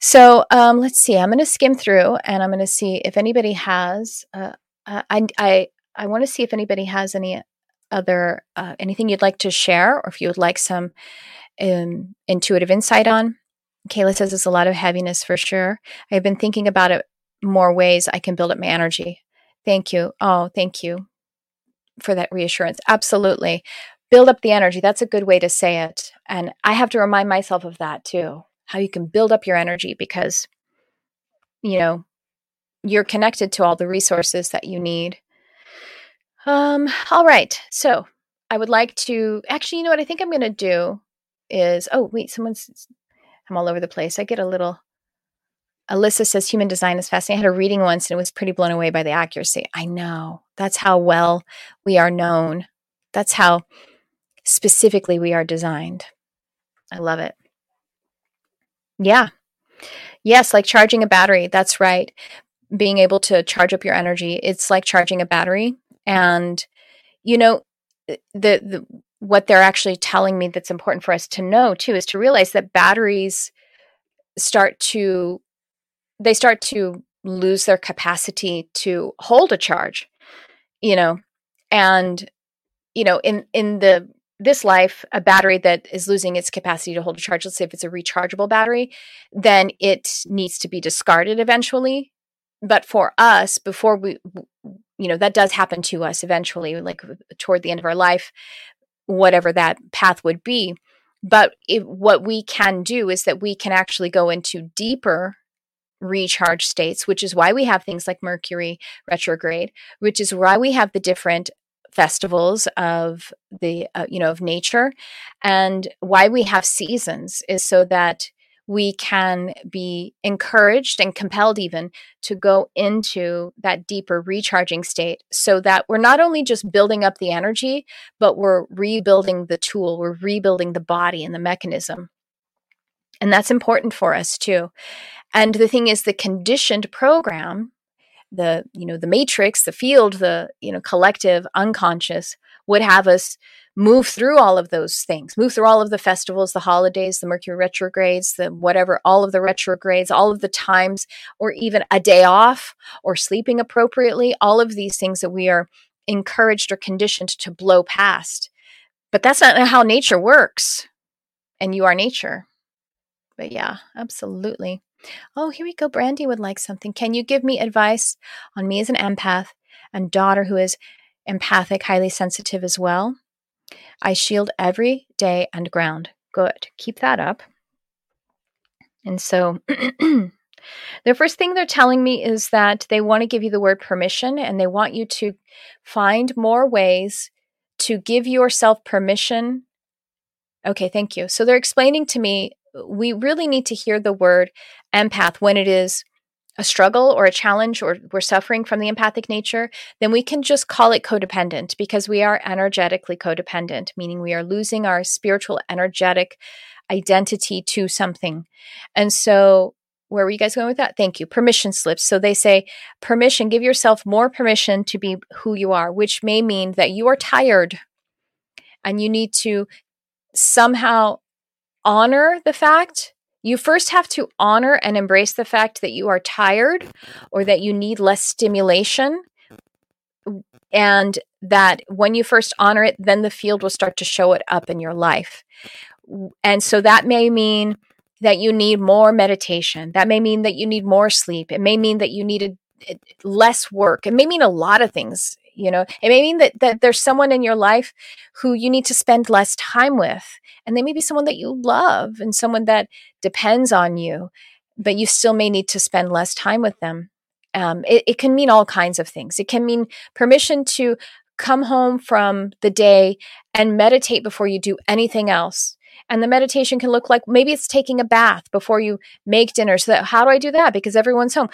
So um, let's see. I'm going to skim through and I'm going to see if anybody has. Uh, I I I want to see if anybody has any other uh, anything you'd like to share, or if you would like some um, intuitive insight on. Kayla says it's a lot of heaviness for sure. I've been thinking about it more ways I can build up my energy. Thank you. Oh, thank you for that reassurance. Absolutely. Build up the energy. That's a good way to say it. And I have to remind myself of that too. How you can build up your energy because, you know, you're connected to all the resources that you need. Um, all right. So I would like to actually, you know what I think I'm going to do is, oh, wait, someone's I'm all over the place. I get a little. Alyssa says human design is fascinating. I had a reading once and it was pretty blown away by the accuracy. I know. That's how well we are known. That's how specifically we are designed. I love it. Yeah. Yes, like charging a battery. That's right. Being able to charge up your energy. It's like charging a battery. And, you know, eh, the, the what they're actually telling me that's important for us to know too is to realize that batteries start to they start to lose their capacity to hold a charge you know and you know in in the this life a battery that is losing its capacity to hold a charge let's say if it's a rechargeable battery then it needs to be discarded eventually but for us before we you know that does happen to us eventually like toward the end of our life whatever that path would be. But what we can do is that we can actually go into deeper recharge states, which is why we have things like Mercury retrograde, which is why we have the different festivals of the uh, you know of nature and why we have seasons is so that we can be encouraged and compelled even to go into that deeper recharging state so that we're not only just building up the energy, but we're rebuilding the tool, we're rebuilding the body and the mechanism. And that's important for us too. And the thing is, the conditioned program, the you know the matrix, the field, the you know collective unconscious would have us move through all of those things, move through all of the festivals, the holidays, the Mercury retrogrades, the whatever, all of the retrogrades, all of the times, or even a day off or sleeping appropriately, all of these things that we are encouraged or conditioned to blow past. But that's not how nature works. And you are nature. But yeah, absolutely. Oh, here we go. Brandy would like something. Can you give me advice on me as an empath and daughter who is empathic, highly sensitive as well? I shield every day and ground. Good. Keep that up. And so the first thing they're telling me is that they want to give you the word permission and they want you to find more ways to give yourself permission. Okay, thank you. So they're explaining to me we really need to hear the word empath when it is a struggle or a challenge or we're suffering from the empathic nature, then we can just call it codependent because we are energetically codependent, meaning we are losing our spiritual energetic identity to something. And so, where were you guys going with that? Thank you. Permission slips. So they say permission, give yourself more permission to be who you are, which may mean that you are tired and you need to somehow honor the fact you first have to honor and embrace the fact that you are tired or that you need less stimulation. And that when you first honor it then the field will start to show it up in your life. And so that may mean that you need more meditation. That may mean that you need more sleep. It may mean that you needed eh, less work. It may mean a lot of things you know? It may mean that, that there's someone in your life who you need to spend less time with and they may be someone that you love and someone that depends on you but you still may need to spend less time with them. Um, it, it can mean all kinds of things. It can mean permission to come home from the day and meditate before you do anything else. And the meditation can look like maybe it's taking a bath before you make dinner so that how do i do that? Because everyone's home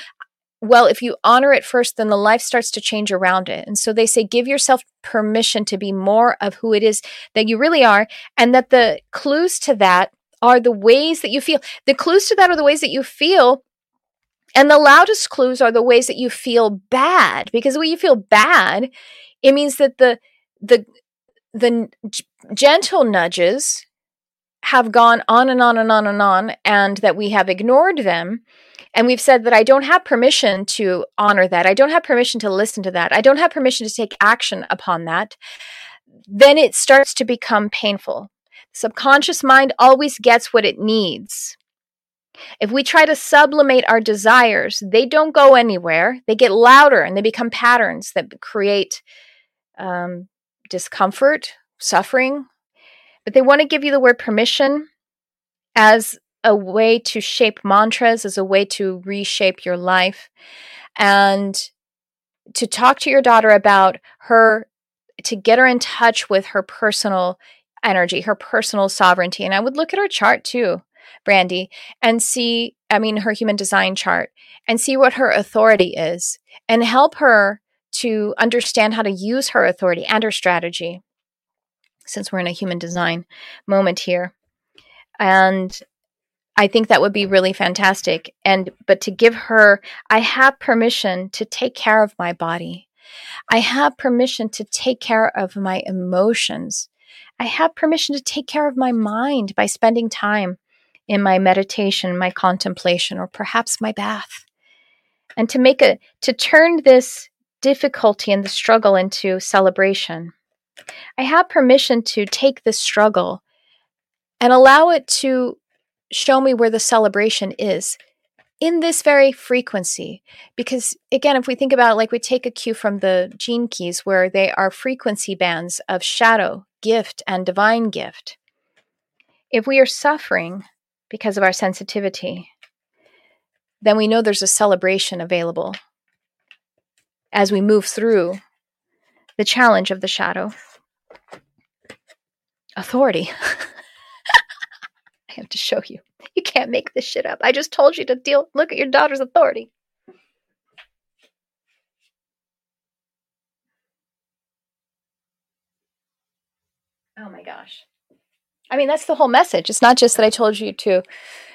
well, if you honor it first, then the life starts to change around it. And so they say, give yourself permission to be more of who it is that you really are. And that the clues to that are the ways that you feel. The clues to that are the ways that you feel. And the loudest clues are the ways that you feel bad. Because when you feel bad, it means that the, the, the gentle nudges have gone on and on and on and on, and that we have ignored them and we've said that I don't have permission to honor that. I don't have permission to listen to that. I don't have permission to take action upon that. Then it starts to become painful. Subconscious mind always gets what it needs. If we try to sublimate our desires, they don't go anywhere. They get louder and they become patterns that create um, discomfort, suffering. But they want to give you the word permission as a way to shape mantras, as a way to reshape your life, and to talk to your daughter about her, to get her in touch with her personal energy, her personal sovereignty. And I would look at her chart too, Brandy, and see, I mean, her human design chart, and see what her authority is and help her to understand how to use her authority and her strategy since we're in a human design moment here. And I think that would be really fantastic. And, but to give her, I have permission to take care of my body. I have permission to take care of my emotions. I have permission to take care of my mind by spending time in my meditation, my contemplation, or perhaps my bath. And to make a, to turn this difficulty and the struggle into celebration. I have permission to take this struggle and allow it to show me where the celebration is in this very frequency. Because again, if we think about it, like we take a cue from the gene keys, where they are frequency bands of shadow, gift, and divine gift. If we are suffering because of our sensitivity, then we know there's a celebration available as we move through the challenge of the shadow. Authority. have to show you. You can't make this shit up. I just told you to deal look at your daughter's authority. Oh my gosh. I mean, that's the whole message. It's not just that I told you to,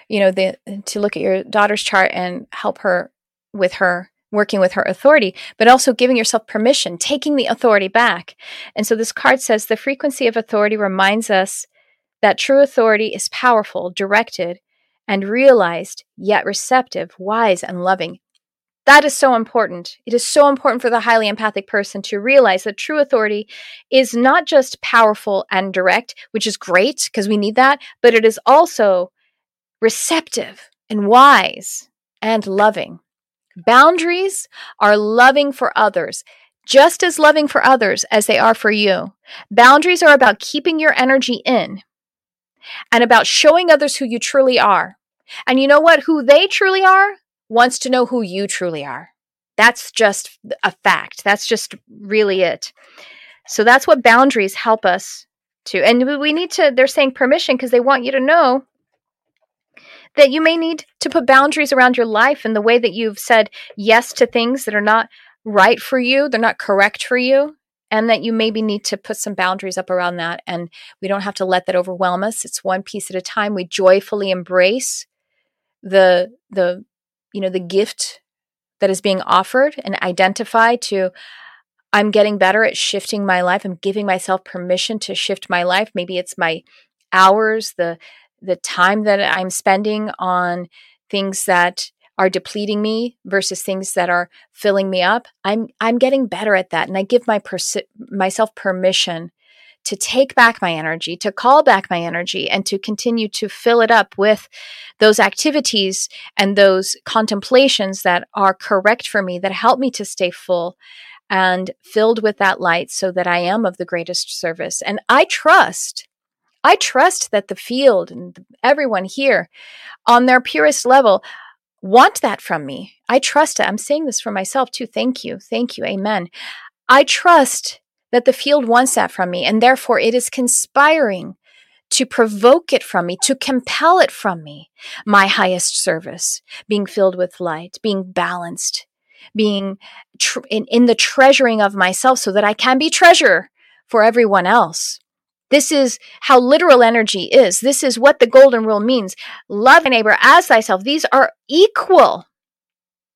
you know, the to look at your daughter's chart and help her with her working with her authority, but also giving yourself permission, taking the authority back. And so this card says the frequency of authority reminds us that true authority is powerful, directed, and realized, yet receptive, wise, and loving. That is so important. It is so important for the highly empathic person to realize that true authority is not just powerful and direct, which is great because we need that, but it is also receptive and wise and loving. Boundaries are loving for others, just as loving for others as they are for you. Boundaries are about keeping your energy in and about showing others who you truly are. And you know what? Who they truly are wants to know who you truly are. That's just a fact. That's just really it. So that's what boundaries help us to. And we need to, they're saying permission because they want you to know that you may need to put boundaries around your life and the way that you've said yes to things that are not right for you, they're not correct for you and that you maybe need to put some boundaries up around that and we don't have to let that overwhelm us it's one piece at a time we joyfully embrace the the you know the gift that is being offered and identify to I'm getting better at shifting my life. I'm giving myself permission to shift my life. Maybe it's my hours, the the time that I'm spending on things that are depleting me versus things that are filling me up. I'm I'm getting better at that and I give my persi- myself permission to take back my energy, to call back my energy and to continue to fill it up with those activities and those contemplations that are correct for me that help me to stay full and filled with that light so that I am of the greatest service. And I trust I trust that the field and everyone here on their purest level want that from me. I trust it. I'm saying this for myself too. Thank you. Thank you. Amen. I trust that the field wants that from me, and therefore it is conspiring to provoke it from me, to compel it from me. My highest service, being filled with light, being balanced, being tr- in, in the treasuring of myself so that I can be treasure for everyone else. This is how literal energy is. This is what the golden rule means. Love thy neighbor as thyself. These are equal.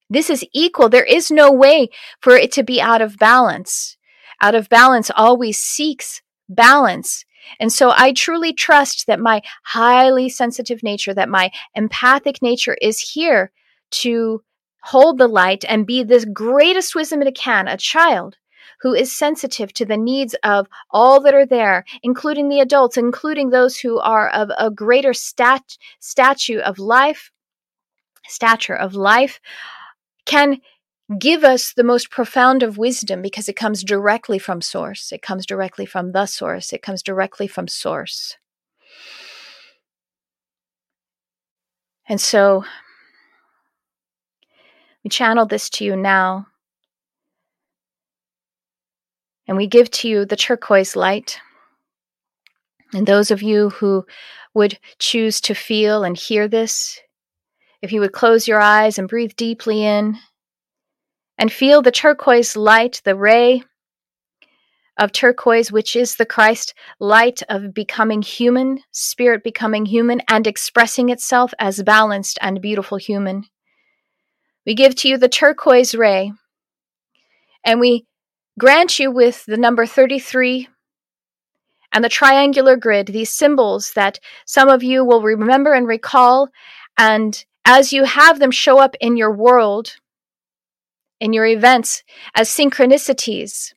This is equal. There is no way for it to be out of balance. Out of balance always seeks balance. And so I truly trust that my highly sensitive nature, that my empathic nature is here to hold the light and be the greatest wisdom it can, a child who is sensitive to the needs of all that are there, including the adults, including those who are of a greater stat- statue of life, stature of life, can give us the most profound of wisdom because it comes directly from source. It comes directly from the source. It comes directly from source. And so we channel this to you now and we give to you the turquoise light. And those of you who would choose to feel and hear this, if you would close your eyes and breathe deeply in and feel the turquoise light, the ray of turquoise, which is the Christ light of becoming human, spirit becoming human, and expressing itself as balanced and beautiful human. We give to you the turquoise ray, and we grant you with the number 33 and the triangular grid, these symbols that some of you will remember and recall. And as you have them show up in your world, in your events, as synchronicities,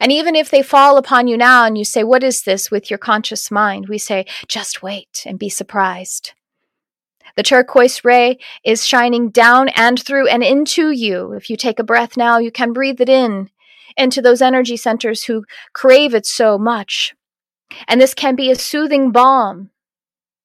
and even if they fall upon you now and you say, What is this with your conscious mind? We say, Just wait and be surprised. The turquoise ray is shining down and through and into you. If you take a breath now, you can breathe it in into those energy centers who crave it so much. And this can be a soothing balm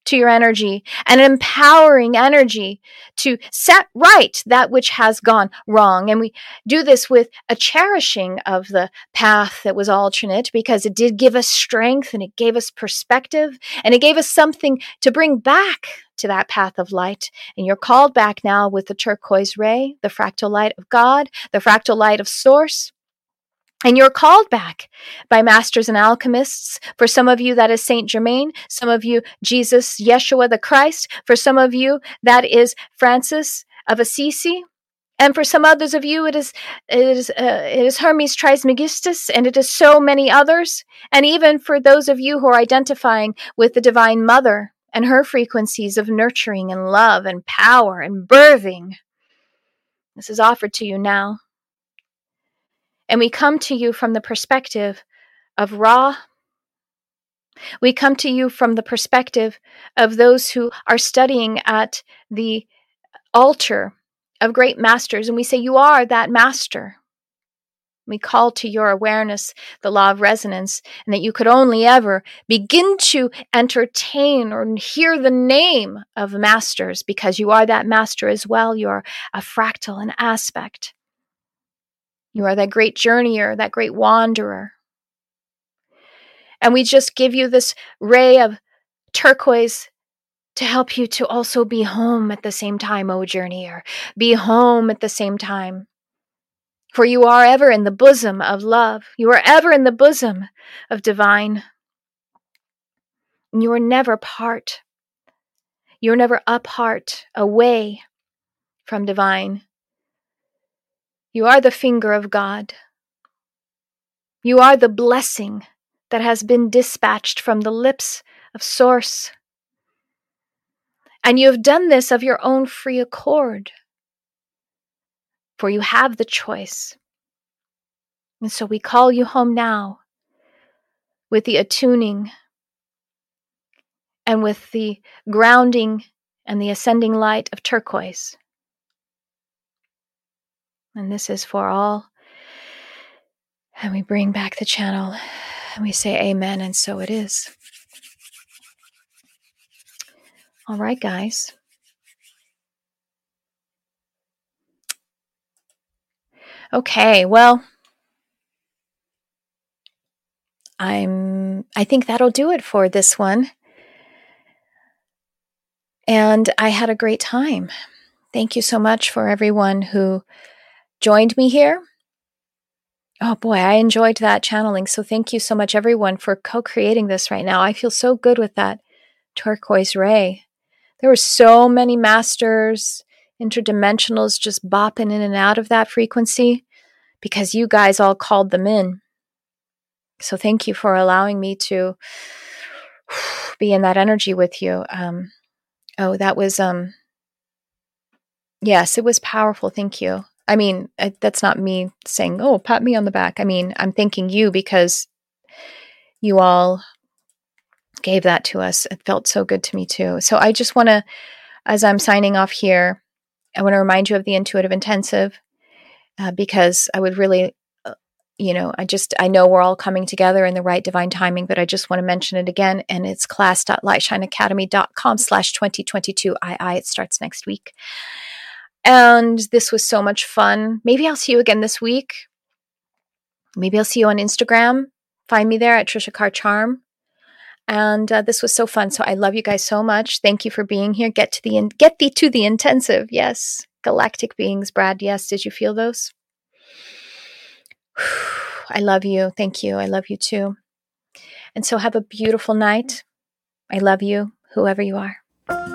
to your energy, an empowering energy to set right that which has gone wrong. And we do this with a cherishing of the path that was alternate because it did give us strength and it gave us perspective and it gave us something to bring back to that path of light. And you're called back now with the turquoise ray, the fractal light of God, the fractal light of source. And you're called back by masters and alchemists. For some of you, that is Saint Germain. Some of you, Jesus, Yeshua the Christ. For some of you, that is Francis of Assisi. And for some others of you, it is it is uh, it is Hermes Trismegistus, and it is so many others. And even for those of you who are identifying with the Divine Mother and her frequencies of nurturing and love and power and birthing, this is offered to you now. And we come to you from the perspective of Ra. We come to you from the perspective of those who are studying at the altar of great masters, and we say, You are that master. We call to your awareness the law of resonance, and that you could only ever begin to entertain or hear the name of masters because you are that master as well. You're a fractal, an aspect. You are that great journeyer, that great wanderer. And we just give you this ray of turquoise to help you to also be home at the same time, O journeyer. Be home at the same time. For you are ever in the bosom of love. You are ever in the bosom of divine. You are never part. You are never apart, away from divine. You are the finger of God. You are the blessing that has been dispatched from the lips of Source. And you have done this of your own free accord, for you have the choice. And so we call you home now with the attuning and with the grounding and the ascending light of turquoise. And this is for all. And we bring back the channel and we say amen, and so it is. All right, guys. Okay, well, I'm I think that'll do it for this one. And I had a great time. Thank you so much for everyone who joined me here. Oh boy, I enjoyed that channeling. So thank you so much, everyone, for co creating this right now. I feel so good with that turquoise ray. There were so many masters, interdimensionals just bopping in and out of that frequency because you guys all called them in. So thank you for allowing me to be in that energy with you. Um, oh, that was, um, yes, it was powerful. Thank you. I mean, I, that's not me saying, oh, pat me on the back. I mean, I'm thanking you because you all gave that to us. It felt so good to me too. So I just want to, as I'm signing off here, I want to remind you of the intuitive intensive uh, because I would really, uh, you know, I just, I know we're all coming together in the right divine timing, but I just want to mention it again. And it's class.lightshineacademy.com slash 2022 II. It starts next week. And this was so much fun. Maybe I'll see you again this week. Maybe I'll see you on Instagram. Find me there at Trisha Carr Charm. And uh, this was so fun. So I love you guys so much. Thank you for being here. Get to the in- get thee to the intensive. Yes, galactic beings. Brad. Yes, did you feel those? I love you. Thank you. I love you too. And so have a beautiful night. I love you, whoever you are.